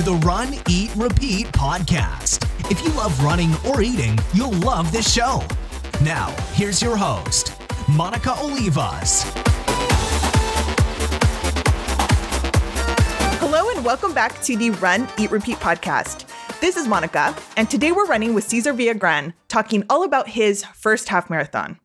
to the Run, Eat, Repeat podcast. If you love running or eating, you'll love this show. Now, here's your host, Monica Olivas. Hello, and welcome back to the Run, Eat, Repeat podcast. This is Monica, and today we're running with Cesar Villagran, talking all about his first half marathon.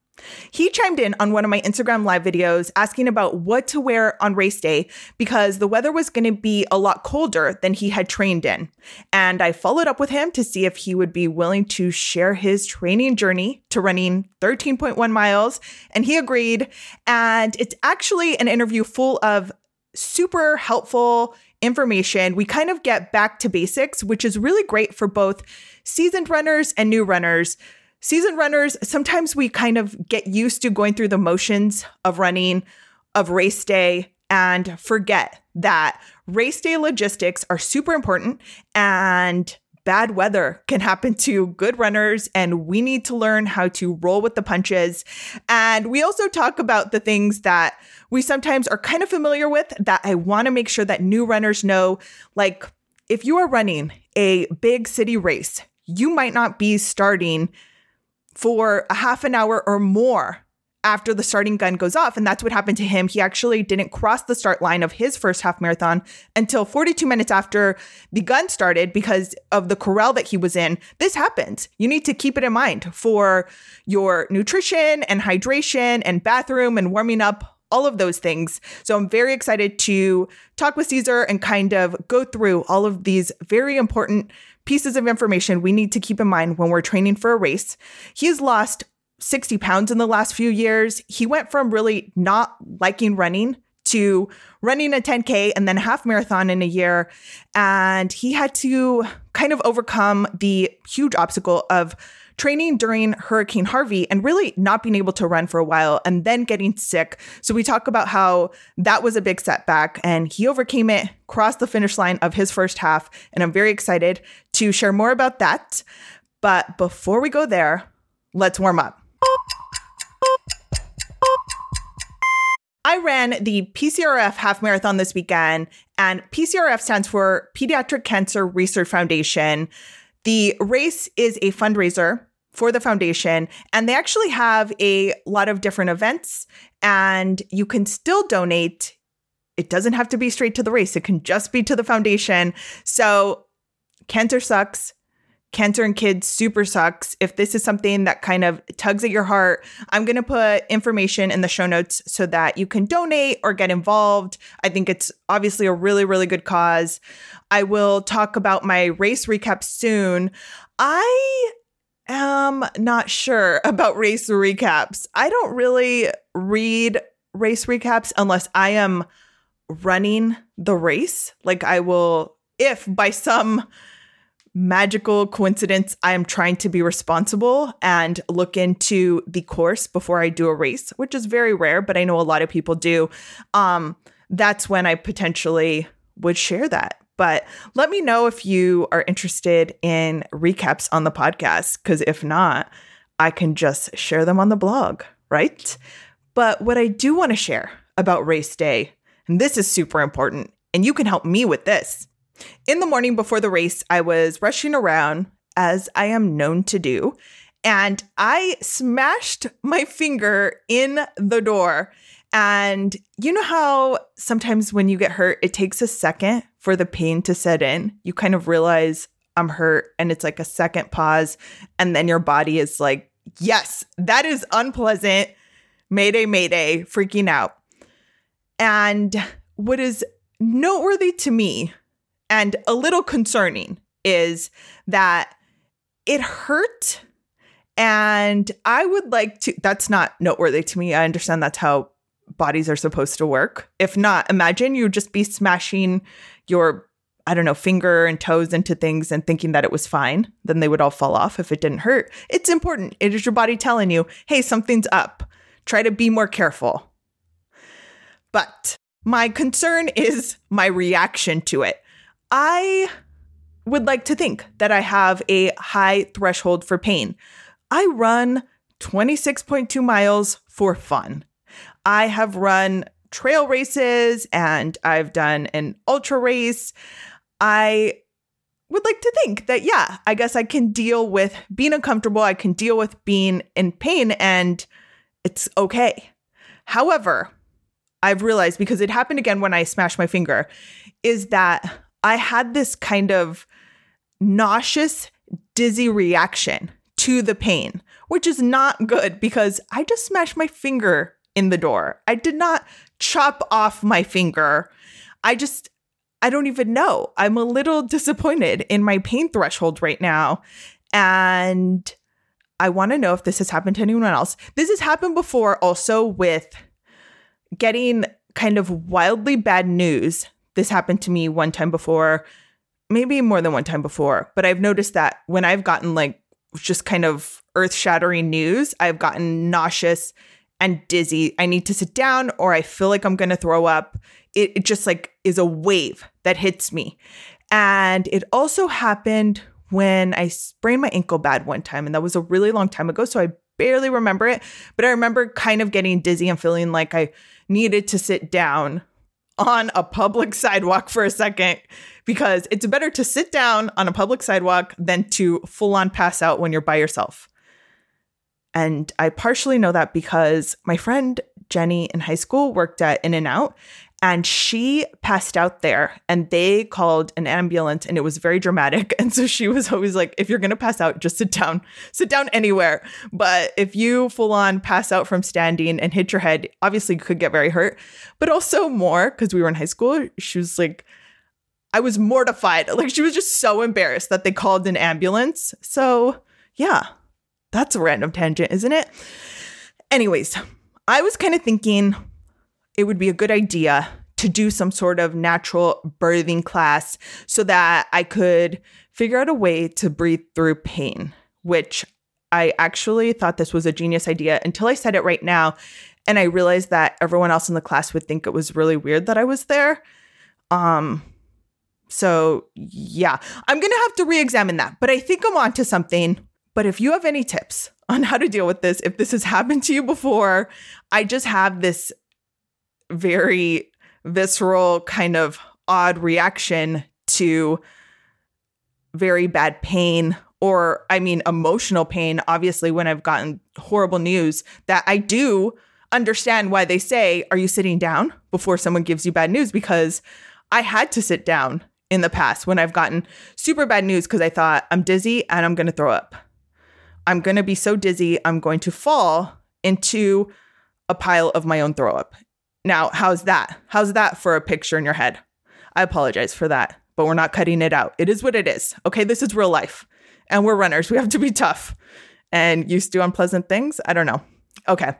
He chimed in on one of my Instagram live videos asking about what to wear on race day because the weather was going to be a lot colder than he had trained in. And I followed up with him to see if he would be willing to share his training journey to running 13.1 miles. And he agreed. And it's actually an interview full of super helpful information. We kind of get back to basics, which is really great for both seasoned runners and new runners Season runners, sometimes we kind of get used to going through the motions of running, of race day, and forget that race day logistics are super important and bad weather can happen to good runners and we need to learn how to roll with the punches. And we also talk about the things that we sometimes are kind of familiar with that I want to make sure that new runners know like if you are running a big city race, you might not be starting for a half an hour or more after the starting gun goes off. And that's what happened to him. He actually didn't cross the start line of his first half marathon until 42 minutes after the gun started because of the corral that he was in. This happens. You need to keep it in mind for your nutrition and hydration and bathroom and warming up. All of those things. So I'm very excited to talk with Caesar and kind of go through all of these very important pieces of information we need to keep in mind when we're training for a race. He's lost 60 pounds in the last few years. He went from really not liking running to running a 10K and then half marathon in a year. And he had to kind of overcome the huge obstacle of training during Hurricane Harvey and really not being able to run for a while and then getting sick. So we talk about how that was a big setback and he overcame it, crossed the finish line of his first half. And I'm very excited to share more about that. But before we go there, let's warm up. I ran the PCRF half marathon this weekend, and PCRF stands for Pediatric Cancer Research Foundation. The race is a fundraiser for the foundation, and they actually have a lot of different events, and you can still donate. It doesn't have to be straight to the race, it can just be to the foundation. So, cancer sucks. Cancer and kids super sucks. If this is something that kind of tugs at your heart, I'm going to put information in the show notes so that you can donate or get involved. I think it's obviously a really, really good cause. I will talk about my race recap soon. I am not sure about race recaps. I don't really read race recaps unless I am running the race. Like I will, if by some magical coincidence, I am trying to be responsible and look into the course before I do a race, which is very rare, but I know a lot of people do. Um, that's when I potentially would share that. But let me know if you are interested in recaps on the podcast, because if not, I can just share them on the blog, right? But what I do want to share about race day, and this is super important, and you can help me with this in the morning before the race, I was rushing around as I am known to do, and I smashed my finger in the door. And you know how sometimes when you get hurt, it takes a second for the pain to set in? You kind of realize I'm hurt, and it's like a second pause, and then your body is like, yes, that is unpleasant. Mayday, mayday, freaking out. And what is noteworthy to me and a little concerning is that it hurt. And I would like to, that's not noteworthy to me. I understand that's how bodies are supposed to work. If not, imagine you just be smashing your, I don't know, finger and toes into things and thinking that it was fine. Then they would all fall off if it didn't hurt. It's important. It is your body telling you, hey, something's up. Try to be more careful. But my concern is my reaction to it. I would like to think that I have a high threshold for pain. I run 26.2 miles for fun. I have run trail races and I've done an ultra race. I would like to think that, yeah, I guess I can deal with being uncomfortable. I can deal with being in pain and it's okay. However, I've realized because it happened again when I smashed my finger, is that I had this kind of nauseous, dizzy reaction to the pain, which is not good because I just smashed my finger in the door. I did not chop off my finger. I just, I don't even know. I'm a little disappointed in my pain threshold right now. And I want to know if this has happened to anyone else. This has happened before also with getting kind of wildly bad news. This happened to me one time before, maybe more than one time before, but I've noticed that when I've gotten like just kind of earth shattering news, I've gotten nauseous and dizzy. I need to sit down or I feel like I'm going to throw up. It, it just like is a wave that hits me. And it also happened when I sprained my ankle bad one time. And that was a really long time ago. So I barely remember it. But I remember kind of getting dizzy and feeling like I needed to sit down on a public sidewalk for a second because it's better to sit down on a public sidewalk than to full on pass out when you're by yourself. And I partially know that because my friend Jenny in high school worked at In N Out and she passed out there and they called an ambulance and it was very dramatic. And so she was always like if you're going to pass out just sit down. Sit down anywhere. But if you full on pass out from standing and hit your head obviously you could get very hurt. But also more cuz we were in high school she was like I was mortified. Like she was just so embarrassed that they called an ambulance. So yeah that's a random tangent isn't it? Anyways I was kind of thinking it would be a good idea to do some sort of natural birthing class so that I could figure out a way to breathe through pain, which I actually thought this was a genius idea until I said it right now. And I realized that everyone else in the class would think it was really weird that I was there. Um, so yeah, I'm gonna have to re-examine that. But I think I'm onto something. But if you have any tips on how to deal with this, if this has happened to you before, I just have this very visceral, kind of odd reaction to very bad pain or I mean emotional pain obviously when I've gotten horrible news that I do understand why they say are you sitting down before someone gives you bad news because I had to sit down in the past when I've gotten super bad news because I thought I'm dizzy and I'm going to throw up. I'm going to be so dizzy I'm going to fall into a pile of my own throw up. Now, how's that? How's that for a picture in your head? I apologize for that, but we're not cutting it out. It is what it is. Okay, this is real life. And we're runners. We have to be tough and used to unpleasant things. I don't know. Okay.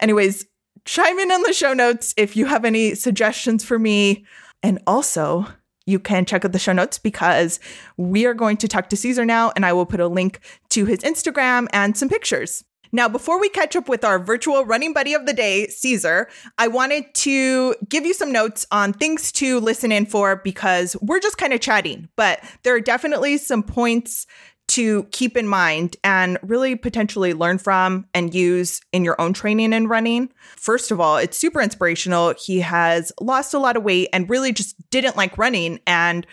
Anyways, chime in on the show notes if you have any suggestions for me. And also, you can check out the show notes because we are going to talk to Caesar now, and I will put a link to his Instagram and some pictures. Now, before we catch up with our virtual running buddy of the day, Caesar, I wanted to give you some notes on things to listen in for because we're just kind of chatting, but there are definitely some points to keep in mind and really potentially learn from and use in your own training and running. First of all, it's super inspirational. He has lost a lot of weight and really just didn't like running and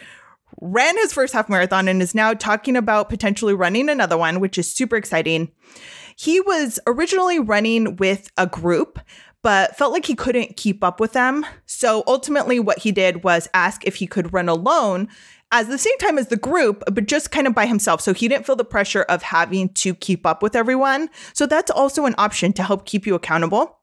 ran his first half marathon and is now talking about potentially running another one, which is super exciting. He was originally running with a group, but felt like he couldn't keep up with them. So ultimately, what he did was ask if he could run alone at the same time as the group, but just kind of by himself. So he didn't feel the pressure of having to keep up with everyone. So that's also an option to help keep you accountable.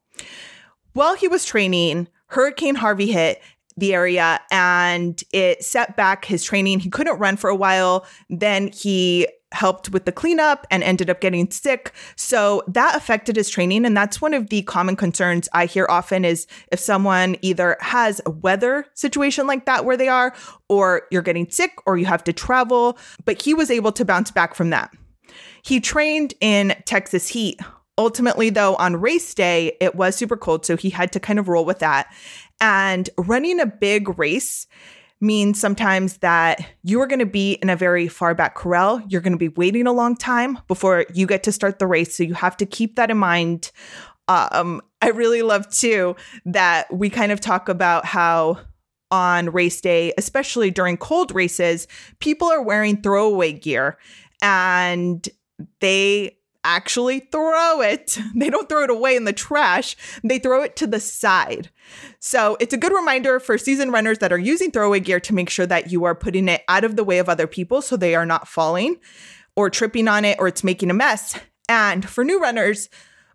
While he was training, Hurricane Harvey hit the area and it set back his training. He couldn't run for a while. Then he helped with the cleanup and ended up getting sick. So that affected his training. And that's one of the common concerns I hear often is if someone either has a weather situation like that where they are, or you're getting sick, or you have to travel. But he was able to bounce back from that. He trained in Texas heat. Ultimately, though, on race day, it was super cold. So he had to kind of roll with that. And running a big race, means sometimes that you are going to be in a very far back corral. You're going to be waiting a long time before you get to start the race. So you have to keep that in mind. Um, I really love too that we kind of talk about how on race day, especially during cold races, people are wearing throwaway gear and they actually throw it. They don't throw it away in the trash, they throw it to the side. So it's a good reminder for seasoned runners that are using throwaway gear to make sure that you are putting it out of the way of other people so they are not falling or tripping on it or it's making a mess. And for new runners,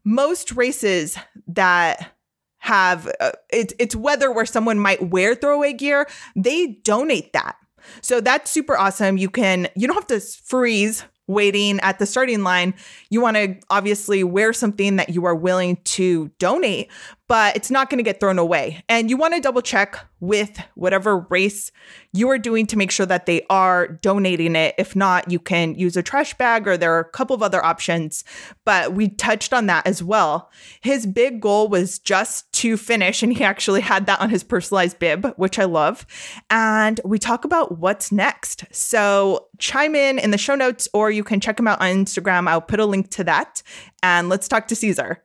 most races that have uh, it, it's weather where someone might wear throwaway gear, they donate that. So that's super awesome. You can you don't have to freeze waiting at the starting line, you want to obviously wear something that you are willing to donate, but it's not going to get thrown away. And you want to double check with whatever race you are doing to make sure that they are donating it. If not, you can use a trash bag or there are a couple of other options, but we touched on that as well. His big goal was just to finish, and he actually had that on his personalized bib, which I love. And we talk about what's next. So chime in in the show notes, or you can check him out on Instagram. I'll put a link to that. And let's talk to Caesar.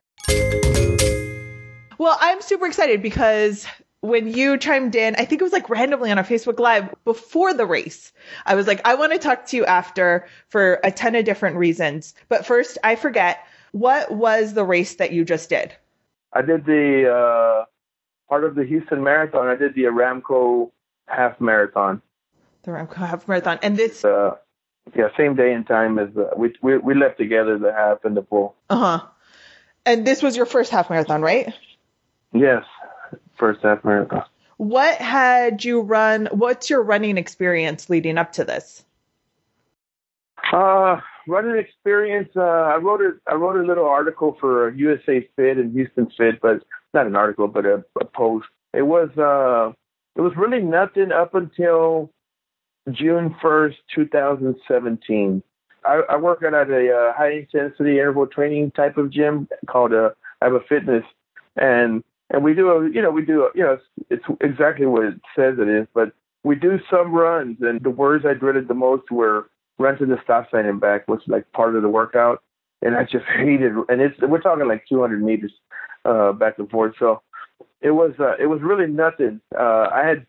Well, I'm super excited because when you chimed in, I think it was like randomly on our Facebook Live before the race. I was like, I want to talk to you after for a ton of different reasons. But first, I forget, what was the race that you just did? I did the uh, part of the Houston Marathon. I did the Aramco half marathon. The Aramco half marathon. And this. Uh, yeah, same day and time as uh, we, we we left together the half and the full. Uh huh. And this was your first half marathon, right? Yes, first half marathon. What had you run? What's your running experience leading up to this? Uh, running experience. Uh, I wrote a I wrote a little article for USA Fit and Houston Fit, but not an article, but a, a post. It was uh, it was really nothing up until June first, two thousand seventeen. I, I work at a uh, high intensity interval training type of gym called uh, Ava Fitness, and and we do a you know we do a, you know it's, it's exactly what it says it is, but we do some runs, and the words I dreaded the most were run to the stop sign and back was like part of the workout, and I just hated. And it's we're talking like 200 meters uh, back and forth, so it was uh, it was really nothing. Uh, I had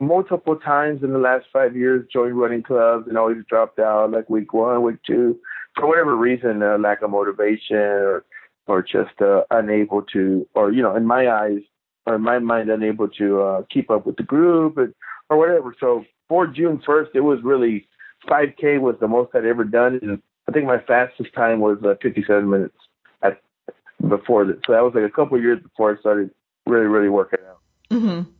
multiple times in the last five years joined running clubs and always dropped out like week one, week two, for whatever reason, uh, lack of motivation or or just uh, unable to, or you know, in my eyes or in my mind, unable to uh, keep up with the group and, or whatever. So for June 1st, it was really 5K was the most I'd ever done, and I think my fastest time was uh, 57 minutes at before that. So that was like a couple years before I started really, really working out. Mm-hmm.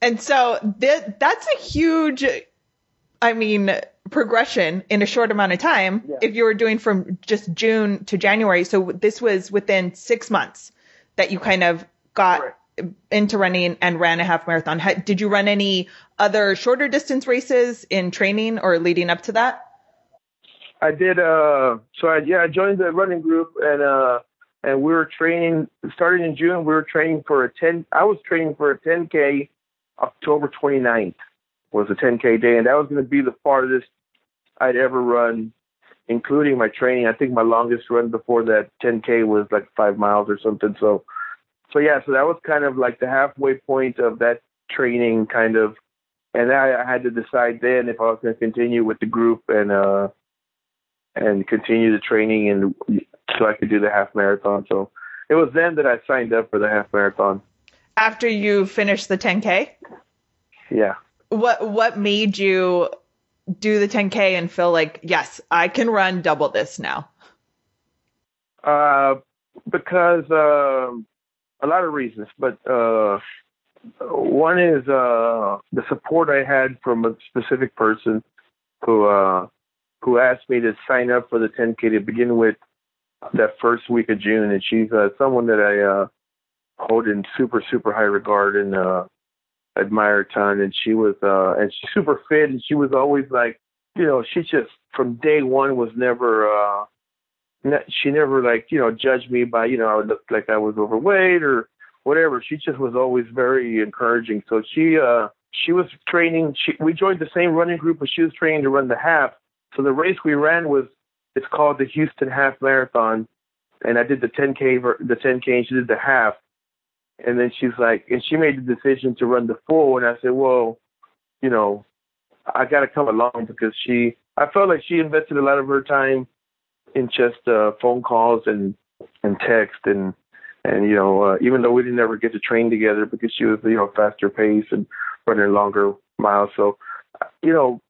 And so th- that's a huge, I mean, progression in a short amount of time yeah. if you were doing from just June to January. So this was within six months that you kind of got right. into running and ran a half marathon. Did you run any other shorter distance races in training or leading up to that? I did. Uh, so I, yeah, I joined the running group and, uh, and we were training starting in June. We were training for a 10, I was training for a 10K October 29th was a 10K day, and that was going to be the farthest I'd ever run, including my training. I think my longest run before that 10K was like five miles or something. So, so yeah, so that was kind of like the halfway point of that training, kind of. And I, I had to decide then if I was going to continue with the group and uh and continue the training and so I could do the half marathon. So it was then that I signed up for the half marathon after you finished the 10k? Yeah. What what made you do the 10k and feel like, yes, I can run double this now? Uh, because uh, a lot of reasons, but uh, one is uh, the support I had from a specific person who uh, who asked me to sign up for the 10k to begin with that first week of June, and she's uh, someone that I uh, hold in super super high regard and uh admire a ton and she was uh and she's super fit and she was always like you know she just from day one was never uh she never like you know judged me by you know I would look like I was overweight or whatever. She just was always very encouraging. So she uh she was training she we joined the same running group but she was training to run the half. So the race we ran was it's called the Houston Half Marathon and I did the 10k the 10k and she did the half And then she's like, and she made the decision to run the full. And I said, well, you know, I got to come along because she, I felt like she invested a lot of her time in just uh, phone calls and and text and and you know uh, even though we didn't ever get to train together because she was you know faster pace and running longer miles, so you know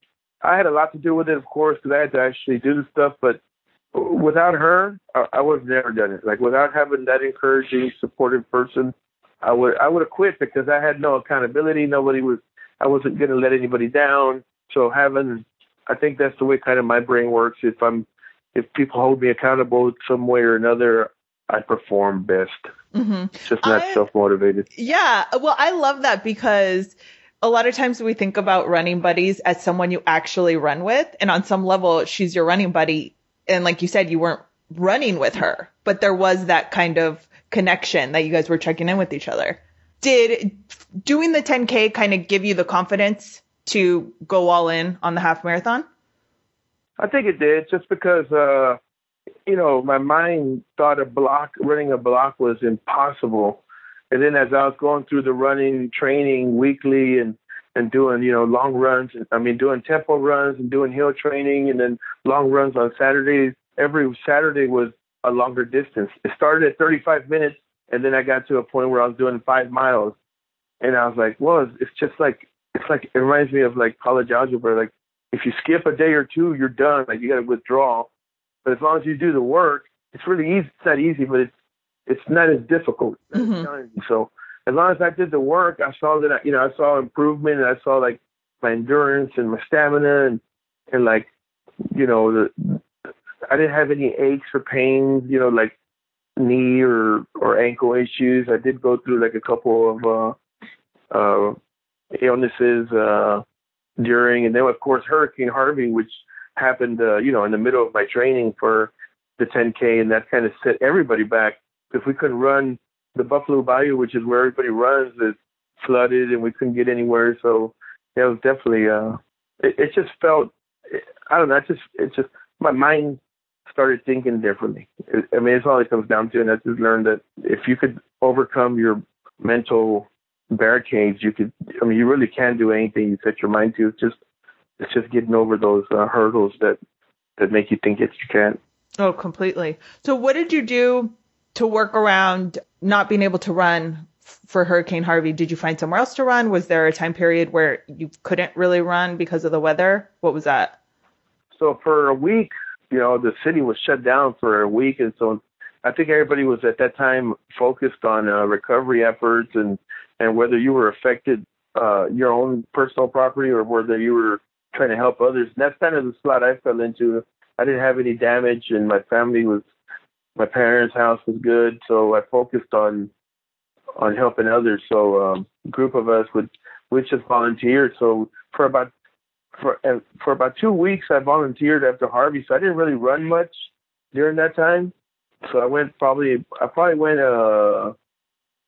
I had a lot to do with it, of course, because I had to actually do the stuff. But without her, I, I would have never done it. Like without having that encouraging, supportive person, I would I would have quit because I had no accountability. Nobody was. I wasn't going to let anybody down. So having, I think that's the way kind of my brain works. If I'm, if people hold me accountable some way or another, I perform best. Mm-hmm. Just not self motivated. Yeah. Well, I love that because a lot of times we think about running buddies as someone you actually run with. And on some level, she's your running buddy. And like you said, you weren't running with her, but there was that kind of connection that you guys were checking in with each other. Did doing the 10K kind of give you the confidence to go all in on the half marathon? I think it did, just because uh, you know my mind thought a block running a block was impossible, and then as I was going through the running training weekly and and doing you know long runs, and I mean doing tempo runs and doing hill training, and then long runs on Saturdays. Every Saturday was a longer distance. It started at 35 minutes, and then I got to a point where I was doing five miles, and I was like, well, it's, it's just like it's like it reminds me of like college algebra. Like if you skip a day or two, you're done. Like you got to withdraw. But as long as you do the work, it's really easy. It's not easy, but it's it's not as difficult. Mm-hmm. So as long as I did the work, I saw that I, you know I saw improvement, and I saw like my endurance and my stamina, and and like you know the I didn't have any aches or pains, you know, like knee or or ankle issues. I did go through like a couple of uh uh illnesses uh, during, and then of course Hurricane Harvey, which happened, uh, you know, in the middle of my training for the 10K, and that kind of set everybody back because we couldn't run the Buffalo Bayou, which is where everybody runs, is flooded, and we couldn't get anywhere. So it was definitely, uh, it, it just felt, I don't know, it just, it just, my mind started thinking differently. I mean, it's all it comes down to, and I just learned that if you could overcome your mental barricades, you could. I mean, you really can do anything you set your mind to. It's just it's just getting over those uh, hurdles that that make you think that you can't. Oh, completely. So, what did you do to work around not being able to run for Hurricane Harvey? Did you find somewhere else to run? Was there a time period where you couldn't really run because of the weather? What was that? So for a week, you know, the city was shut down for a week, and so I think everybody was at that time focused on uh, recovery efforts and and whether you were affected uh, your own personal property or whether you were trying to help others. And that's kind of the slot I fell into. I didn't have any damage, and my family was my parents' house was good, so I focused on on helping others. So um, a group of us would we just volunteered. So for about for uh, for about two weeks, I volunteered after Harvey. So I didn't really run much during that time. So I went probably I probably went uh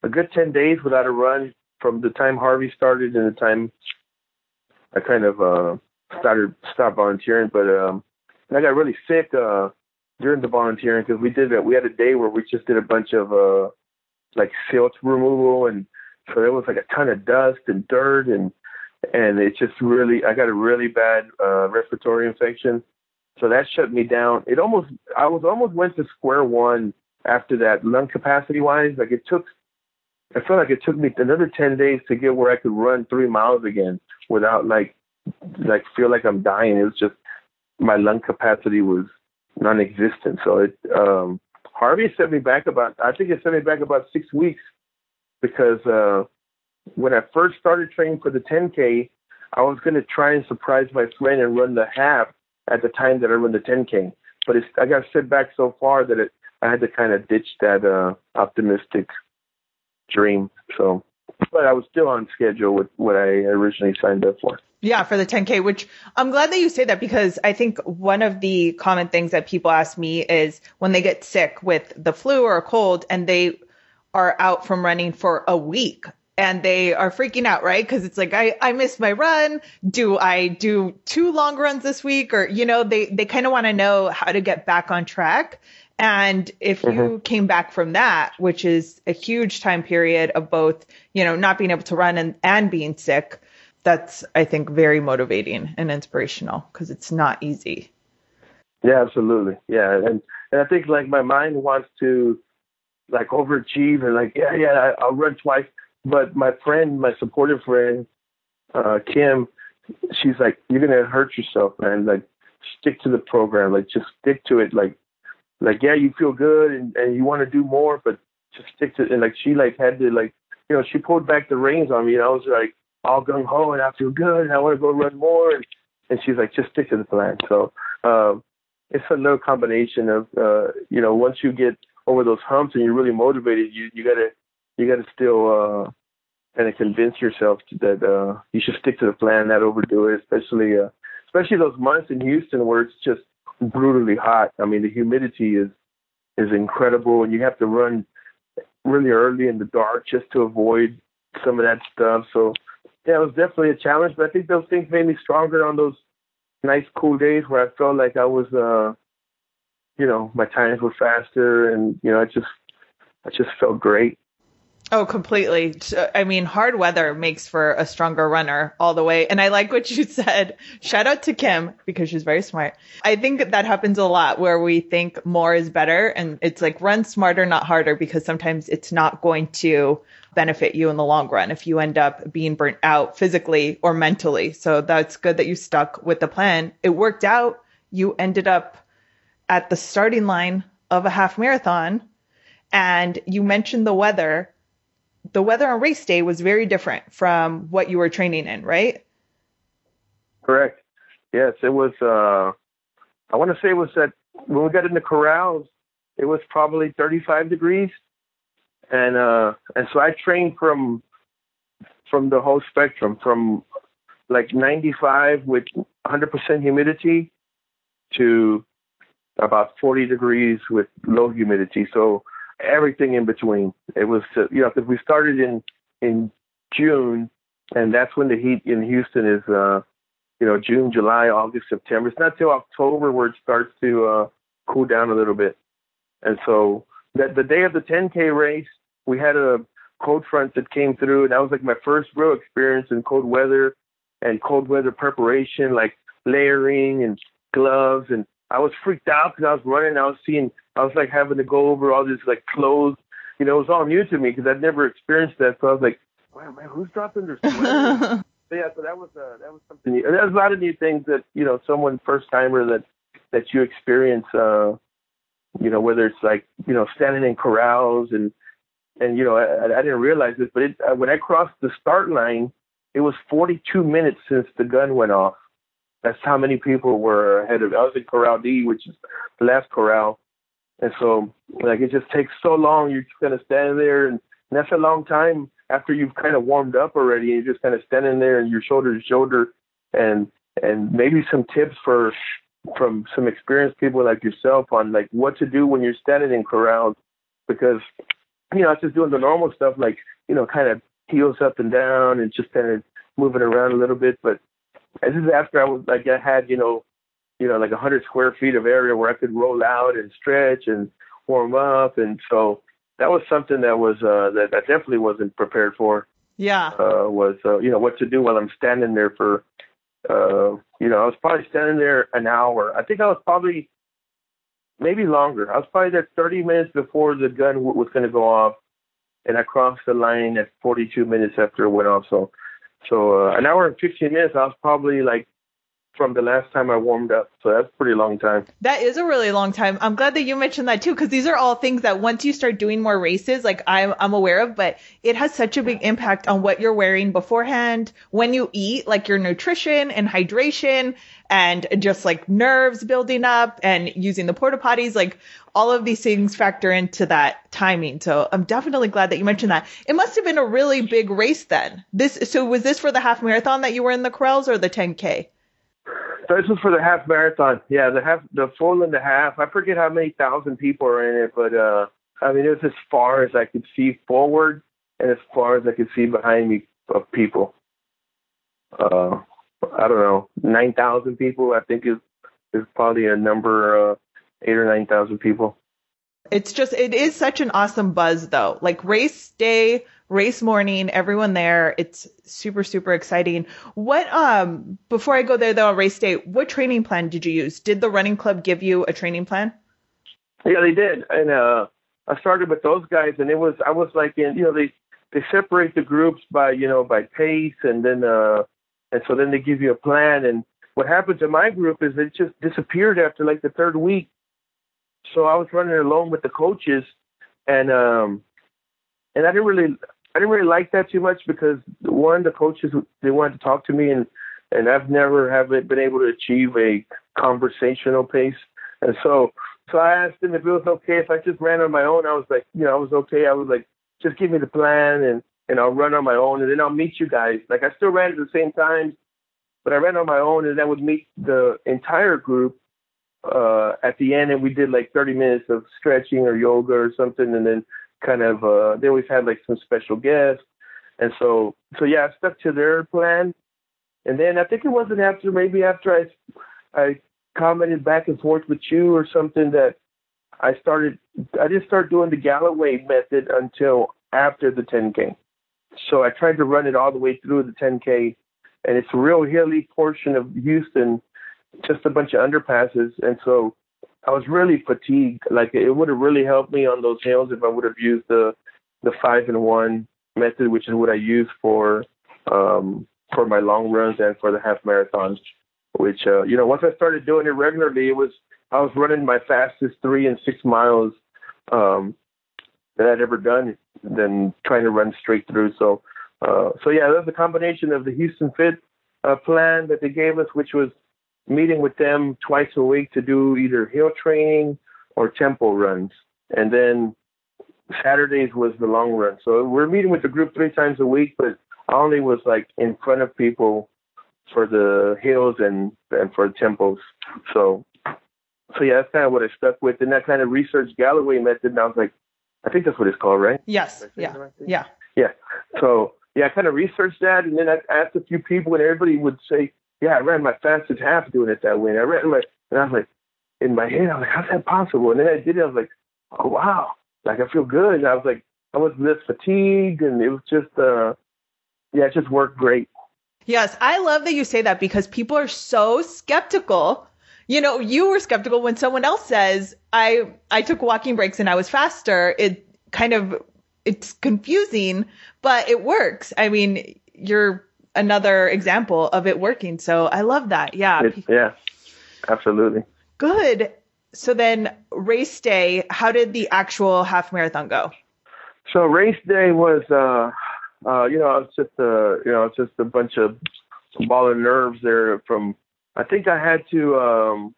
a good 10 days without a run from the time Harvey started and the time I kind of uh, started stopped volunteering. But um, I got really sick uh, during the volunteering because we did that. We had a day where we just did a bunch of uh, like silt removal, and so there was like a ton of dust and dirt, and and it just really I got a really bad uh, respiratory infection. So that shut me down. It almost I was almost went to square one after that lung capacity wise. Like it took I felt like it took me another ten days to get where I could run three miles again without like like feel like I'm dying. It was just my lung capacity was non-existent. So it um, Harvey sent me back about I think it sent me back about six weeks because uh, when I first started training for the 10K, I was going to try and surprise my friend and run the half at the time that I run the 10K. But it's, I got set back so far that it, I had to kind of ditch that uh, optimistic dream. So, but I was still on schedule with what I originally signed up for. Yeah, for the 10K, which I'm glad that you say that because I think one of the common things that people ask me is when they get sick with the flu or a cold and they are out from running for a week. And they are freaking out, right? Because it's like I I missed my run. Do I do two long runs this week, or you know they they kind of want to know how to get back on track. And if mm-hmm. you came back from that, which is a huge time period of both, you know, not being able to run and, and being sick, that's I think very motivating and inspirational because it's not easy. Yeah, absolutely. Yeah, and and I think like my mind wants to like overachieve and like yeah yeah I'll run twice but my friend, my supportive friend, uh, Kim, she's like, you're gonna hurt yourself, man. Like, stick to the program. Like, just stick to it. Like, like yeah, you feel good and, and you want to do more, but just stick to it. And like, she like had to like, you know, she pulled back the reins on me, and I was like all gung ho, and I feel good, and I want to go run more. And, and she's like, just stick to the plan. So, um, it's a little combination of, uh, you know, once you get over those humps and you're really motivated, you you gotta you got to still uh, kind of convince yourself that uh, you should stick to the plan, not overdo it, especially uh, especially those months in Houston where it's just brutally hot. I mean, the humidity is is incredible, and you have to run really early in the dark just to avoid some of that stuff. So yeah, it was definitely a challenge, but I think those things made me stronger on those nice cool days where I felt like I was uh you know, my times were faster and you know, I just I just felt great. Oh, completely. I mean, hard weather makes for a stronger runner all the way. And I like what you said. Shout out to Kim because she's very smart. I think that happens a lot where we think more is better and it's like run smarter, not harder because sometimes it's not going to benefit you in the long run if you end up being burnt out physically or mentally. So that's good that you stuck with the plan. It worked out. You ended up at the starting line of a half marathon and you mentioned the weather the weather on race day was very different from what you were training in, right? Correct. Yes, it was. Uh, I want to say it was that when we got in the corrals, it was probably 35 degrees, and uh, and so I trained from from the whole spectrum, from like 95 with 100% humidity to about 40 degrees with low humidity. So everything in between. It was, uh, you know, because we started in in June, and that's when the heat in Houston is, uh, you know, June, July, August, September. It's not till October where it starts to uh, cool down a little bit. And so that the day of the 10K race, we had a cold front that came through, and that was like my first real experience in cold weather and cold weather preparation, like layering and gloves and I was freaked out because I was running. I was seeing, I was like having to go over all these like clothes. You know, it was all new to me because I'd never experienced that. So I was like, wow, man, who's dropping their sweater? so yeah, so that was uh, that was something. New. There's a lot of new things that you know, someone first timer that that you experience. uh You know, whether it's like you know standing in corrals and and you know I, I didn't realize this, but it, uh, when I crossed the start line, it was 42 minutes since the gun went off. That's how many people were ahead of. I was in Corral D, which is the last corral, and so like it just takes so long. You're just gonna stand there, and, and that's a long time after you've kind of warmed up already. And you're just kind of standing there, and you're shoulder to shoulder, and and maybe some tips for from some experienced people like yourself on like what to do when you're standing in corrals, because you know, it's just doing the normal stuff like you know, kind of heels up and down and just kind of moving around a little bit, but this is after I was like I had you know, you know like a hundred square feet of area where I could roll out and stretch and warm up, and so that was something that was uh, that I definitely wasn't prepared for. Yeah. Uh, was uh, you know what to do while I'm standing there for uh, you know I was probably standing there an hour. I think I was probably maybe longer. I was probably there 30 minutes before the gun w- was going to go off, and I crossed the line at 42 minutes after it went off. So so uh, an hour and 15 minutes, I was probably like from the last time I warmed up. So that's pretty long time. That is a really long time. I'm glad that you mentioned that too, because these are all things that once you start doing more races, like I'm, I'm aware of, but it has such a big impact on what you're wearing beforehand, when you eat, like your nutrition and hydration and just like nerves building up and using the porta potties, like all of these things factor into that timing. So I'm definitely glad that you mentioned that. It must have been a really big race then. This, so was this for the half marathon that you were in the corrals or the 10K? This was for the half marathon. Yeah, the half, the full and the half. I forget how many thousand people are in it, but uh, I mean, it was as far as I could see forward. and as far as I could see behind me of people. Uh, I don't know, nine thousand people. I think is is probably a number, uh, eight or nine thousand people. It's just it is such an awesome buzz though. Like race day, race morning, everyone there. It's super super exciting. What um before I go there though, race day, what training plan did you use? Did the running club give you a training plan? Yeah, they did, and uh, I started with those guys, and it was I was like in you know they they separate the groups by you know by pace, and then uh, and so then they give you a plan. And what happened to my group is it just disappeared after like the third week. So I was running alone with the coaches, and um, and I didn't really I didn't really like that too much because one the coaches they wanted to talk to me and and I've never have been able to achieve a conversational pace, and so so I asked him if it was okay if I just ran on my own. I was like, you know, I was okay. I was like, just give me the plan and and I'll run on my own and then I'll meet you guys. Like I still ran at the same times, but I ran on my own and then would meet the entire group uh at the end and we did like 30 minutes of stretching or yoga or something and then kind of uh they always had like some special guests. And so so yeah, I stuck to their plan. And then I think it wasn't after maybe after I I commented back and forth with you or something that I started I didn't start doing the Galloway method until after the 10K. So I tried to run it all the way through the 10K, and it's a real hilly portion of Houston, just a bunch of underpasses, and so I was really fatigued. Like it would have really helped me on those hills if I would have used the the five and one method, which is what I use for um, for my long runs and for the half marathons. Which uh, you know, once I started doing it regularly, it was I was running my fastest three and six miles um, that I'd ever done than trying to run straight through. So, uh, so yeah, that's a combination of the Houston Fit uh, plan that they gave us, which was meeting with them twice a week to do either hill training or tempo runs, and then Saturdays was the long run. So we're meeting with the group three times a week, but I only was like in front of people for the hills and and for the tempos. So so yeah, that's kind of what I stuck with, and that kind of research Galloway method. And I was like, I think that's what it's called, right? Yes. Yeah. Yeah. Yeah. So yeah, I kind of researched that, and then I asked a few people, and everybody would say, "Yeah, I ran my fastest half doing it that way." And I ran my, and I was like, in my head, I was like, "How's that possible?" And then I did it. I was like, "Oh wow!" Like I feel good. And I was like, I wasn't this fatigued, and it was just, uh, yeah, it just worked great. Yes, I love that you say that because people are so skeptical you know, you were skeptical when someone else says, I, I took walking breaks and I was faster. It kind of, it's confusing, but it works. I mean, you're another example of it working. So I love that. Yeah. It, yeah, absolutely. Good. So then race day, how did the actual half marathon go? So race day was, uh, uh, you know, it's just a, you know, it's just a bunch of ball of nerves there from I think I had to um,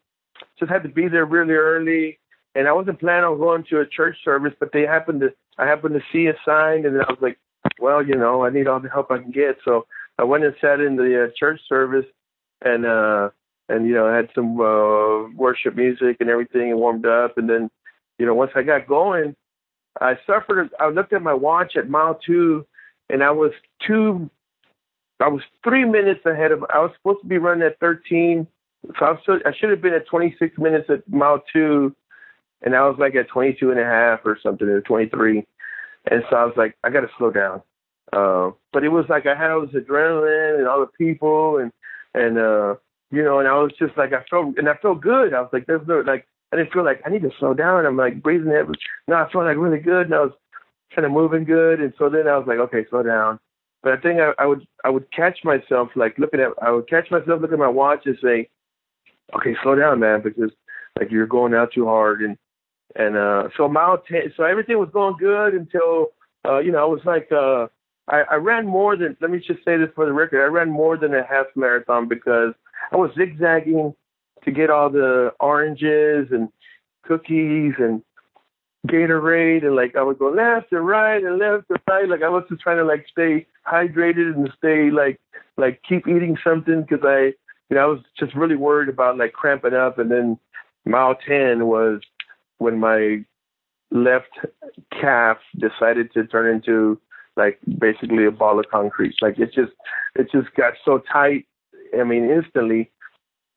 just had to be there really early, and I wasn't planning on going to a church service, but they happened to I happened to see a sign, and I was like, well, you know, I need all the help I can get, so I went and sat in the uh, church service, and uh, and you know, had some uh, worship music and everything, and warmed up, and then, you know, once I got going, I suffered. I looked at my watch at mile two, and I was two I was three minutes ahead of. I was supposed to be running at 13, so I, was, I should have been at 26 minutes at mile two, and I was like at 22 and a half or something, or 23. And so I was like, I got to slow down. Uh, but it was like I had all this adrenaline and all the people and and uh, you know, and I was just like I felt and I felt good. I was like, there's no like I didn't feel like I need to slow down. I'm like breathing it. No, I felt like really good, and I was kind of moving good. And so then I was like, okay, slow down. But I think I, I would I would catch myself like looking at I would catch myself looking at my watch and say, okay, slow down, man, because like you're going out too hard and and uh so mile ten so everything was going good until uh you know I was like uh I, I ran more than let me just say this for the record I ran more than a half marathon because I was zigzagging to get all the oranges and cookies and Gatorade and like I would go left and right and left and right. Like I was just trying to like stay hydrated and stay like like keep eating something because I you know I was just really worried about like cramping up. And then mile ten was when my left calf decided to turn into like basically a ball of concrete. Like it just it just got so tight. I mean, instantly.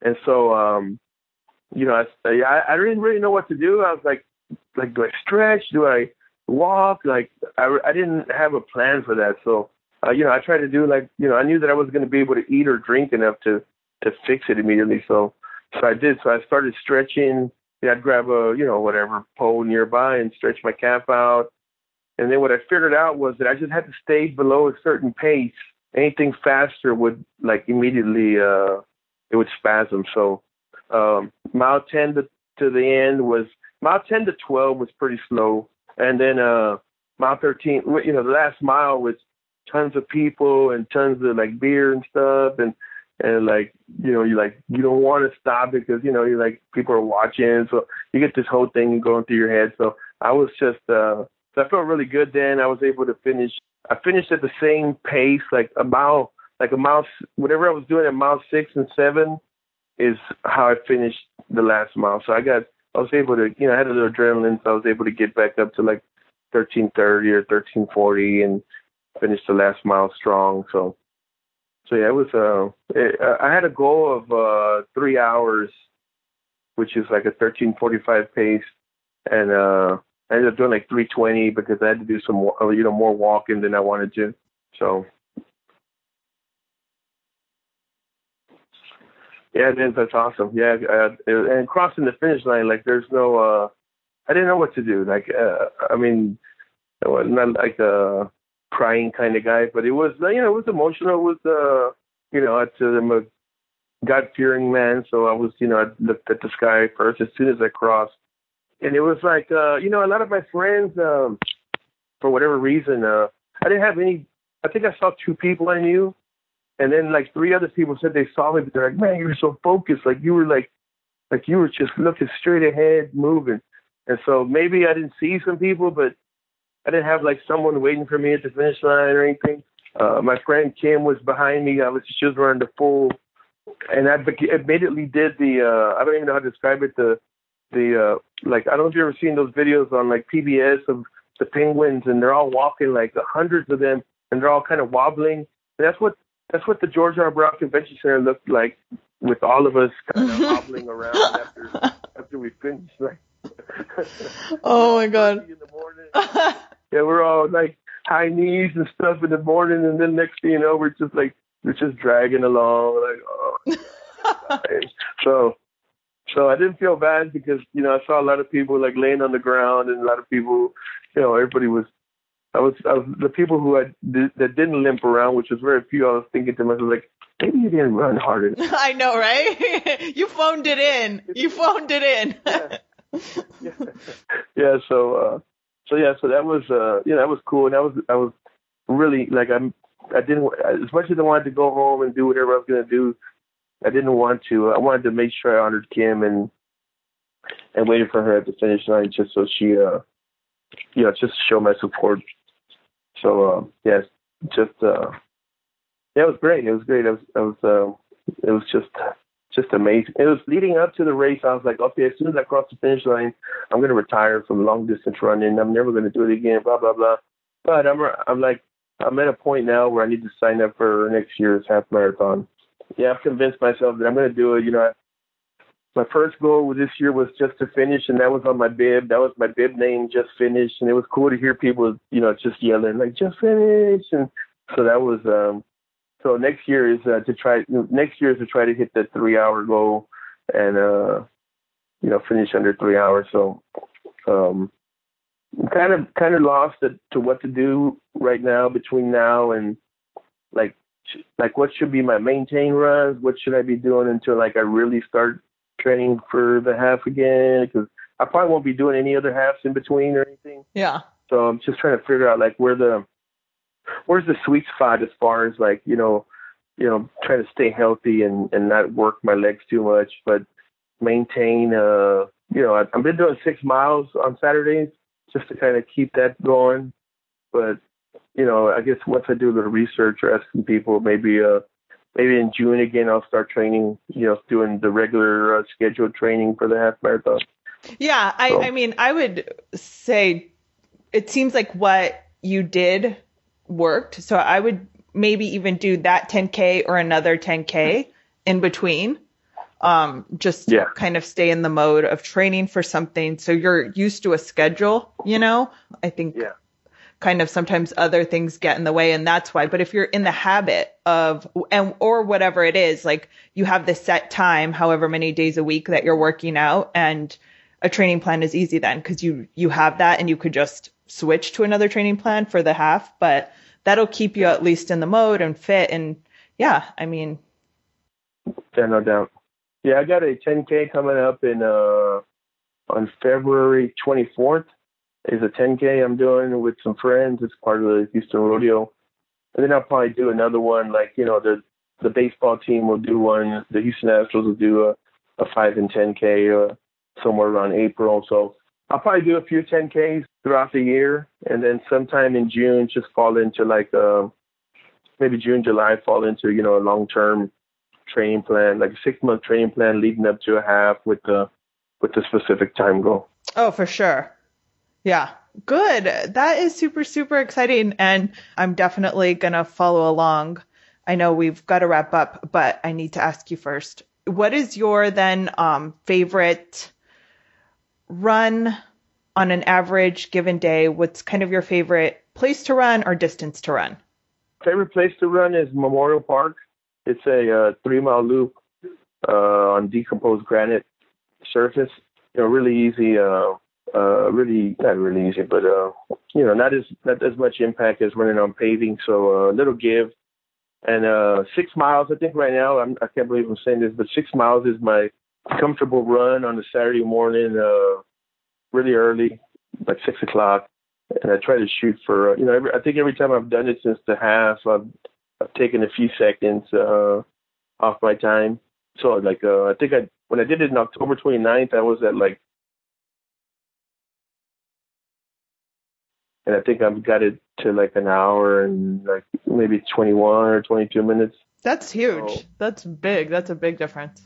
And so, um, you know, I, I I didn't really know what to do. I was like, like, do I stretch? Do I walk? Like, I I didn't have a plan for that. So, uh, you know, I tried to do like, you know, I knew that I was going to be able to eat or drink enough to to fix it immediately. So, so I did. So I started stretching. Yeah, I'd grab a, you know, whatever pole nearby and stretch my calf out. And then what I figured out was that I just had to stay below a certain pace. Anything faster would like immediately, uh, it would spasm. So, um, mile 10 to, to the end was mile 10 to 12 was pretty slow. And then, uh, mile 13, you know, the last mile was tons of people and tons of like beer and stuff. And, and like you know you like you don't want to stop because you know you like people are watching so you get this whole thing going through your head so i was just uh so i felt really good then i was able to finish i finished at the same pace like a mile like a mile whatever i was doing at mile six and seven is how i finished the last mile so i got i was able to you know i had a little adrenaline so i was able to get back up to like thirteen thirty or thirteen forty and finish the last mile strong so so yeah, it was. Uh, it, I had a goal of uh, three hours, which is like a thirteen forty-five pace, and uh, I ended up doing like three twenty because I had to do some, uh, you know, more walking than I wanted to. So. Yeah, it is. That's awesome. Yeah, uh, and crossing the finish line, like there's no. uh I didn't know what to do. Like, uh, I mean, I was not like a crying kind of guy, but it was you know it was emotional. It was uh you know I'm a God fearing man, so I was you know I looked at the sky first as soon as I crossed, and it was like uh you know a lot of my friends um for whatever reason uh I didn't have any. I think I saw two people I knew, and then like three other people said they saw me, but they're like, man, you were so focused, like you were like like you were just looking straight ahead, moving. And so maybe I didn't see some people, but I didn't have like someone waiting for me at the finish line or anything. Uh, my friend Kim was behind me. I was she was running the full, and I immediately did the. Uh, I don't even know how to describe it. The the uh, like I don't know if you ever seen those videos on like PBS of the penguins, and they're all walking like hundreds of them, and they're all kind of wobbling. And that's what that's what the George R. Brown Convention Center looked like with all of us kind of wobbling around after after we finished. Like, oh my god! In the morning. yeah, we're all like high knees and stuff in the morning, and then next thing you know, we're just like we're just dragging along, like oh. so, so I didn't feel bad because you know I saw a lot of people like laying on the ground, and a lot of people, you know, everybody was. I was, I was the people who I did, that didn't limp around, which was very few. I was thinking to myself like, maybe you didn't run harder. I know, right? you phoned it in. You phoned it in. yeah. yeah. yeah. So, uh, so yeah, so that was uh you know that was cool, and that was I was really like I'm I didn't as much as I wanted to go home and do whatever I was gonna do, I didn't want to. I wanted to make sure I honored Kim and and waited for her at the finish line just so she uh you know just show my support. So uh, yes, just uh yeah, it was great. It was great. It was it was uh, it was just just amazing. It was leading up to the race. I was like, okay, as soon as I cross the finish line, I'm going to retire from long distance running. I'm never going to do it again. Blah blah blah. But I'm I'm like I'm at a point now where I need to sign up for next year's half marathon. Yeah, I've convinced myself that I'm going to do it. You know, my first goal this year was just to finish, and that was on my bib. That was my bib name, just finish, and it was cool to hear people, you know, just yelling like just finish, and so that was um so next year is uh, to try. Next year is to try to hit the three hour goal and uh, you know finish under three hours. So um, kind of kind of lost to, to what to do right now between now and like like what should be my maintain runs. What should I be doing until like I really start training for the half again? Because I probably won't be doing any other halves in between or anything. Yeah. So I'm just trying to figure out like where the where's the sweet spot as far as like you know you know trying to stay healthy and and not work my legs too much but maintain uh you know I, i've been doing six miles on saturdays just to kind of keep that going but you know i guess once i do a little research or ask some people maybe uh maybe in june again i'll start training you know doing the regular uh, scheduled training for the half marathon yeah i i mean i would say it seems like what you did worked. So I would maybe even do that 10K or another 10K in between. Um, just Yeah. kind of stay in the mode of training for something. So you're used to a schedule, you know? I think Yeah. Kind of sometimes other things get in the way and that's why. But if you're in the habit of, and, or whatever it is, like you have this set time, however many days a week that you're working out and a training plan is easy then because you, you have that and you could just switch to another training plan for the half, but that'll keep you at least in the mode and fit. And yeah, I mean, Yeah, no doubt. Yeah, I got a 10K coming up in uh on February 24th. Is a 10K I'm doing with some friends. It's part of the Houston Rodeo, and then I'll probably do another one. Like you know, the the baseball team will do one. The Houston Astros will do a a five and 10K uh, somewhere around April. So I'll probably do a few 10Ks throughout the year, and then sometime in June just fall into like uh, maybe June, July fall into you know a long term training plan, like a six month training plan leading up to a half with the with the specific time goal. Oh, for sure. Yeah. Good. That is super, super exciting. And I'm definitely going to follow along. I know we've got to wrap up, but I need to ask you first. What is your then um, favorite run on an average given day? What's kind of your favorite place to run or distance to run? Favorite place to run is Memorial Park. It's a uh, three mile loop uh, on decomposed granite surface. You know, really easy. Uh, uh, really not really easy, but uh, you know, not as not as much impact as running on paving. So a uh, little give. And uh, six miles, I think right now, I'm, I can't believe I'm saying this, but six miles is my comfortable run on a Saturday morning, uh, really early, like six o'clock. And I try to shoot for, uh, you know, every, I think every time I've done it since the half, I've, I've taken a few seconds uh, off my time. So like, uh, I think I when I did it in October 29th, I was at like, and I think I've got it to like an hour and like maybe 21 or 22 minutes. That's huge. So- That's big. That's a big difference.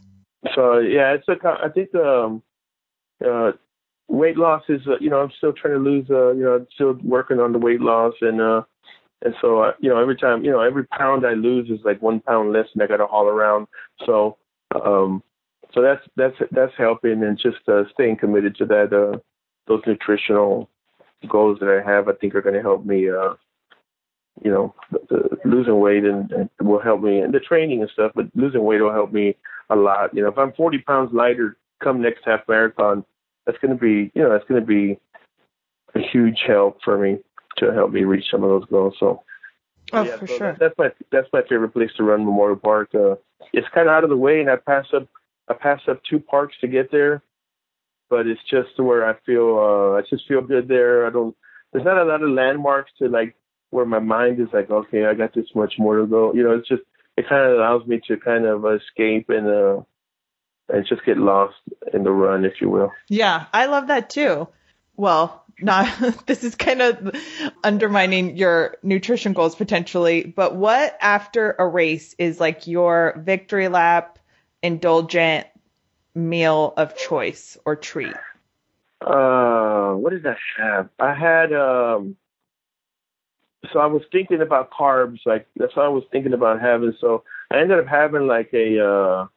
So yeah, it's a. I think um, uh, weight loss is. Uh, you know, I'm still trying to lose. Uh, you know, I'm still working on the weight loss, and uh, and so uh, you know, every time, you know, every pound I lose is like one pound less, and I got to haul around. So, um, so that's that's that's helping, and just uh, staying committed to that. Uh, those nutritional goals that I have, I think, are going to help me. Uh, you know, the, the losing weight and, and will help me, and the training and stuff. But losing weight will help me a lot. You know, if I'm 40 pounds lighter come next half marathon, that's going to be, you know, that's going to be a huge help for me to help me reach some of those goals. So, Oh, yeah, for so sure. that- that's my that's my favorite place to run Memorial Park. Uh, it's kind of out of the way, and I pass up I pass up two parks to get there, but it's just where I feel uh, I just feel good there. I don't. There's not a lot of landmarks to like where my mind is like, okay, I got this much more to go. You know, it's just it kind of allows me to kind of escape and uh and just get lost in the run, if you will. Yeah, I love that too. Well, not this is kind of undermining your nutrition goals potentially, but what after a race is like your victory lap indulgent meal of choice or treat? Uh, what did I have? I had um. So I was thinking about carbs, like that's what I was thinking about having. So I ended up having like a, uh,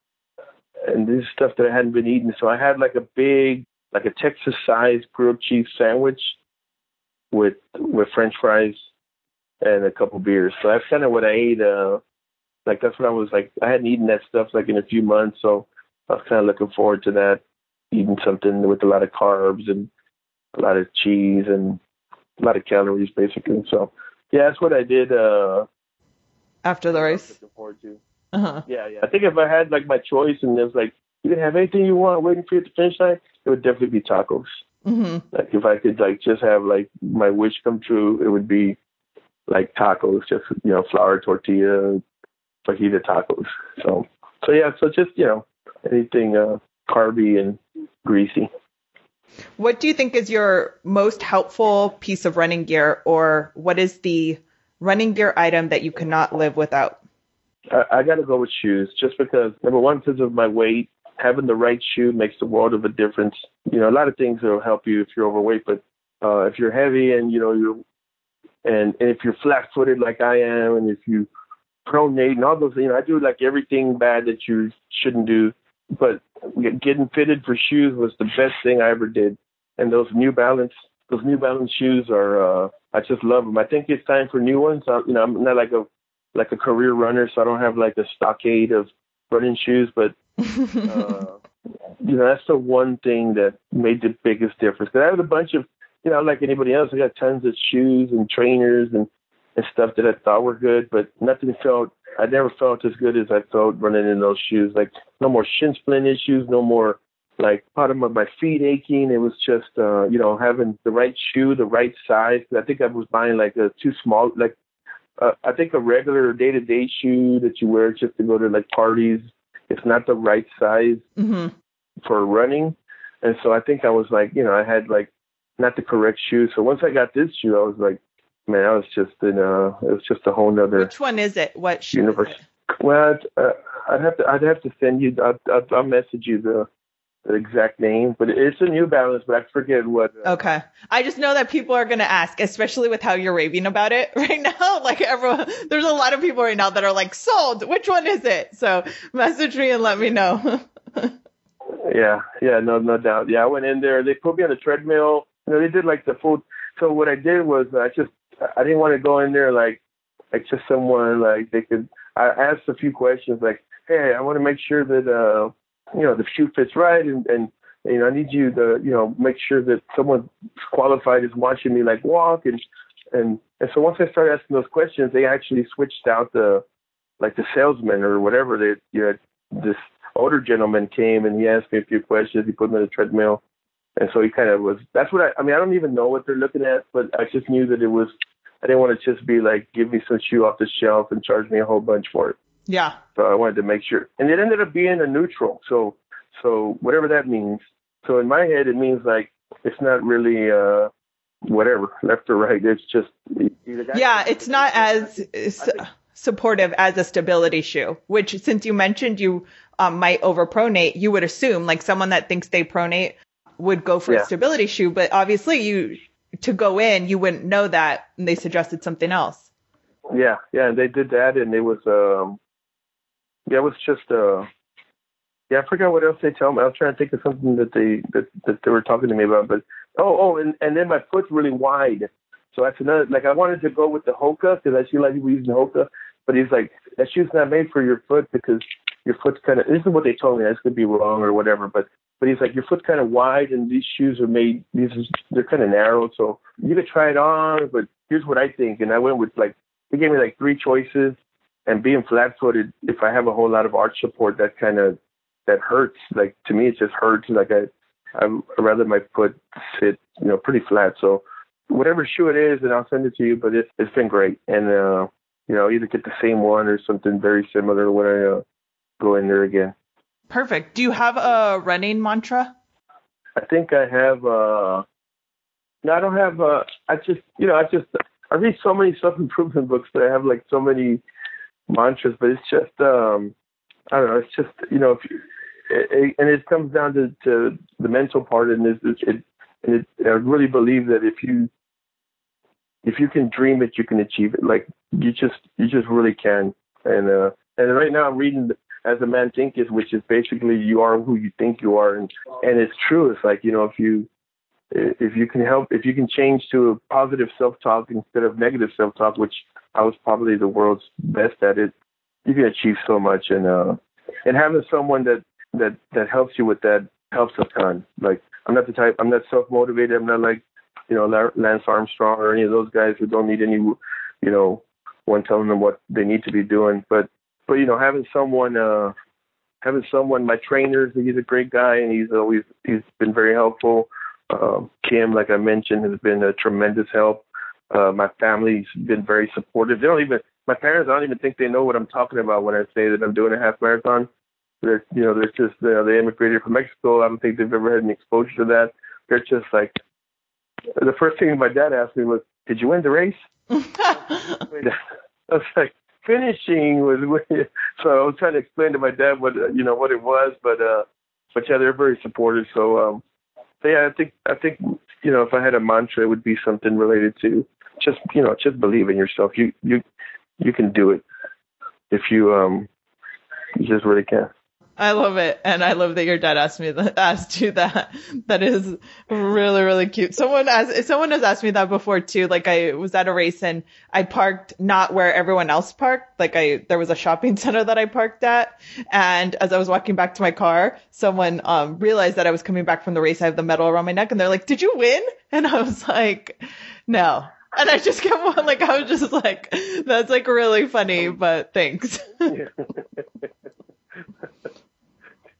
and this is stuff that I hadn't been eating. So I had like a big, like a Texas-sized grilled cheese sandwich with with French fries and a couple beers. So that's kind of what I ate. Uh, like that's what I was like. I hadn't eaten that stuff like in a few months, so I was kind of looking forward to that eating something with a lot of carbs and a lot of cheese and a lot of calories basically. So yeah, that's what I did uh After the race? looking forward to. Uh-huh. Yeah, yeah. I think if I had like my choice and there's like you can have anything you want waiting for you at the finish line, it would definitely be tacos. Mm-hmm. Like if I could like just have like my wish come true, it would be like tacos, just you know, flour tortilla, fajita tacos. So so yeah, so just, you know, anything uh carby and greasy. What do you think is your most helpful piece of running gear or what is the running gear item that you cannot live without? I, I got to go with shoes, just because number one, because of my weight, having the right shoe makes the world of a difference. You know, a lot of things will help you if you're overweight, but uh, if you're heavy and you know you're and, and if you're flat footed like I am, and if you pronate and all those, you know, I do like everything bad that you shouldn't do. But getting fitted for shoes was the best thing I ever did. And those New Balance, those New Balance shoes are, uh, I just love them. I think it's time for new ones. I, you know, I'm not like a like a career runner, so I don't have like a stockade of running shoes, but uh, you know, that's the one thing that made the biggest difference. Cause I have a bunch of, you know, like anybody else, I got tons of shoes and trainers and and stuff that I thought were good, but nothing felt. I never felt as good as I felt running in those shoes. Like no more shin splint issues, no more like bottom of my feet aching. It was just, uh, you know, having the right shoe, the right size. I think I was buying like a too small, like uh, I think a regular day to day shoe that you wear just to go to like parties. It's not the right size mm-hmm. for running, and so I think I was like, you know, I had like not the correct shoe. So once I got this shoe, I was like, man, I was just in a, it was just a whole nother. Which one is it? What shoe? Universe. Well, uh, I'd have to, I'd have to send you. I'll, I'll, I'll message you the the exact name, but it's a New Balance, but I forget what. Uh, okay, I just know that people are going to ask, especially with how you're raving about it right now. Like everyone, there's a lot of people right now that are like, "Sold. Which one is it?" So message me and let me know. yeah, yeah, no, no doubt. Yeah, I went in there. They put me on the treadmill. You know, they did like the full. So what I did was I just I didn't want to go in there like like just someone like they could. I asked a few questions like, "Hey, I want to make sure that." uh you know the shoe fits right and and you know I need you to you know make sure that someone qualified is watching me like walk and and and so once I started asking those questions, they actually switched out the like the salesman or whatever. They you know this older gentleman came and he asked me a few questions. He put me on the treadmill, and so he kind of was. That's what I. I mean, I don't even know what they're looking at, but I just knew that it was. I didn't want to just be like, give me some shoe off the shelf and charge me a whole bunch for it. Yeah. So I wanted to make sure, and it ended up being a neutral. So so whatever that means. So in my head, it means like it's not really uh whatever left or right. It's just yeah, it's not as supportive as a stability shoe. Which since you mentioned you um, might overpronate, you would assume like someone that thinks they pronate would go for yeah. a stability shoe, but obviously you to go in, you wouldn't know that, and they suggested something else. Yeah, yeah, and they did that, and it was um yeah, it was just uh yeah, I forgot what else they tell me. I was trying to think of something that they that, that they were talking to me about, but oh oh, and and then my foot's really wide, so that's another. Like I wanted to go with the Hoka because I see a lot of people using Hoka, but he's like that shoe's not made for your foot because your foot's kind of. This is what they told me. I could be wrong or whatever, but but he's like your foot's kind of wide and these shoes are made. These they're kind of narrow, so you could try it on. But here's what I think, and I went with like he gave me like three choices and being flat footed, if I have a whole lot of arch support, that kind of that hurts. Like to me, it just hurts. Like I, I rather my foot sit, you know, pretty flat. So whatever shoe it is, and I'll send it to you. But it, it's been great, and uh, you know, either get the same one or something very similar when I uh, go in there again. Perfect. Do you have a running mantra? I think I have. uh No, I don't have. uh I just, you know, I just I read so many self improvement books that I have like so many mantras, but it's just um I don't know. It's just you know, if you, it, and it comes down to, to the mental part, and it, it, and it, I really believe that if you if you can dream it, you can achieve it. Like you just you just really can. And uh, and right now I'm reading as a man thinketh, which is basically you are who you think you are, and and it's true. It's like you know if you if you can help if you can change to a positive self-talk instead of negative self-talk, which I was probably the world's best at it. You can achieve so much, and uh, and having someone that that that helps you with that helps a ton. Like I'm not the type. I'm not self motivated. I'm not like you know Lance Armstrong or any of those guys who don't need any you know one telling them what they need to be doing. But but you know having someone uh having someone my trainer he's a great guy and he's always he's been very helpful. Um, Kim, like I mentioned, has been a tremendous help. Uh, my family's been very supportive. They don't even, my parents, I don't even think they know what I'm talking about when I say that I'm doing a half marathon. They're, you know, they're just, you know, they immigrated from Mexico. I don't think they've ever had any exposure to that. They're just like, the first thing my dad asked me was, did you win the race? I was like, finishing was, so I was trying to explain to my dad what, you know, what it was, but, uh, but yeah, they're very supportive. So, um, so yeah, I think, I think, you know, if I had a mantra, it would be something related to just you know, just believe in yourself. You you you can do it if you um you just really can. I love it, and I love that your dad asked me that, asked you that. That is really really cute. Someone asked, someone has asked me that before too. Like I was at a race and I parked not where everyone else parked. Like I there was a shopping center that I parked at, and as I was walking back to my car, someone um realized that I was coming back from the race. I have the medal around my neck, and they're like, "Did you win?" And I was like, "No." And I just kept on like I was just like, "That's like really funny, but thanks."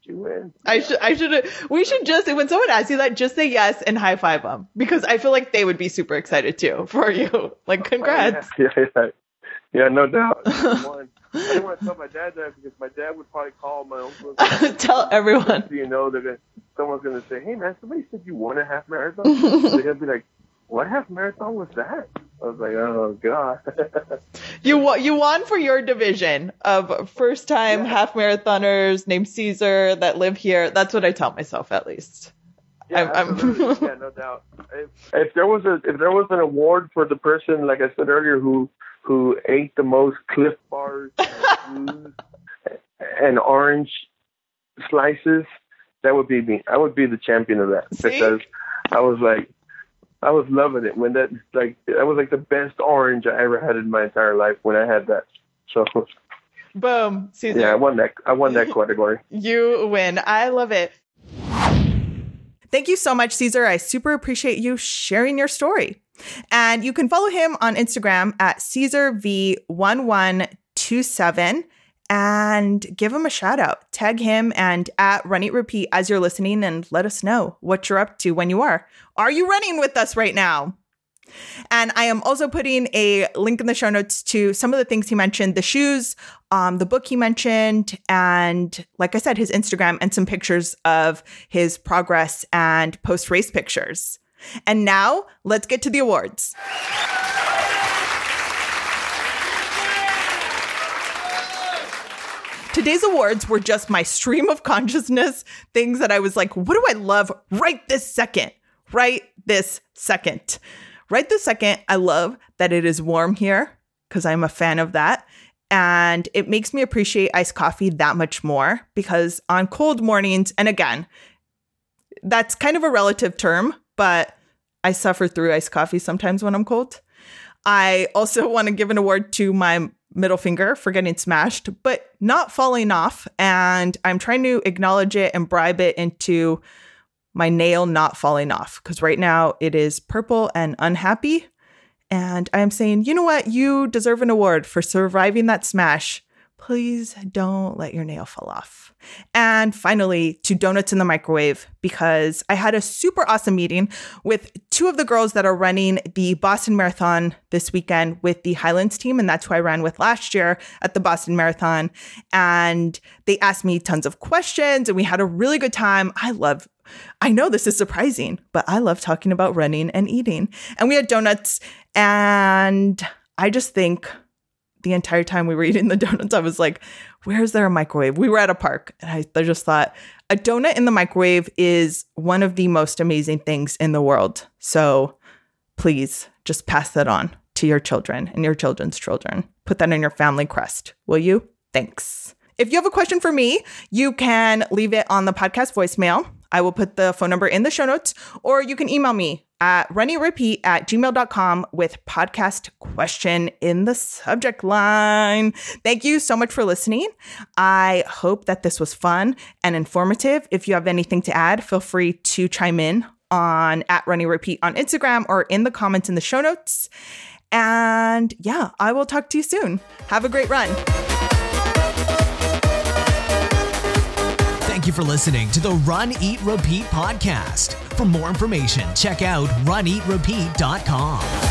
you win. I should, I should, we should just, when someone asks you that, just say yes and high five them because I feel like they would be super excited too for you. Like, oh, congrats. Yeah, yeah, yeah, yeah no doubt. I didn't want to tell my dad that because my dad would probably call my uncle. tell everyone. So you know that someone's going to say, hey man, somebody said you won a half marathon. They're going to be like, what half marathon was that? I was like, oh god. you you won for your division of first time yeah. half marathoners named Caesar that live here. That's what I tell myself at least. Yeah, I'm, yeah, no doubt. If, if there was a if there was an award for the person, like I said earlier, who who ate the most Clif bars and, and orange slices, that would be me. I would be the champion of that See? because I was like, I was loving it when that like that was like the best orange I ever had in my entire life when I had that. So boom, Caesar. Yeah, I won that. I won that category. you win. I love it. Thank you so much, Caesar. I super appreciate you sharing your story. And you can follow him on Instagram at CaesarV1127 and give him a shout out. Tag him and at Run Eat Repeat as you're listening and let us know what you're up to when you are. Are you running with us right now? And I am also putting a link in the show notes to some of the things he mentioned the shoes, um, the book he mentioned, and like I said, his Instagram and some pictures of his progress and post race pictures. And now let's get to the awards. Today's awards were just my stream of consciousness, things that I was like, what do I love right this second? Right this second. Right this second, I love that it is warm here because I'm a fan of that. And it makes me appreciate iced coffee that much more because on cold mornings, and again, that's kind of a relative term, but I suffer through iced coffee sometimes when I'm cold. I also want to give an award to my middle finger for getting smashed, but not falling off. And I'm trying to acknowledge it and bribe it into my nail not falling off because right now it is purple and unhappy. And I'm saying, you know what? You deserve an award for surviving that smash please don't let your nail fall off. And finally, to donuts in the microwave, because I had a super awesome meeting with two of the girls that are running the Boston Marathon this weekend with the Highlands team. And that's who I ran with last year at the Boston Marathon. And they asked me tons of questions and we had a really good time. I love I know this is surprising, but I love talking about running and eating. And we had donuts, and I just think the entire time we were eating the donuts, I was like, where's there a microwave? We were at a park and I, I just thought a donut in the microwave is one of the most amazing things in the world. So please just pass that on to your children and your children's children. Put that in your family crest, will you? Thanks. If you have a question for me, you can leave it on the podcast voicemail. I will put the phone number in the show notes, or you can email me at runeatrepeat at gmail.com with podcast question in the subject line. Thank you so much for listening. I hope that this was fun and informative. If you have anything to add, feel free to chime in on at Run Eat Repeat on Instagram or in the comments in the show notes. And yeah, I will talk to you soon. Have a great run. You for listening to the Run, Eat, Repeat podcast. For more information, check out runeatrepeat.com.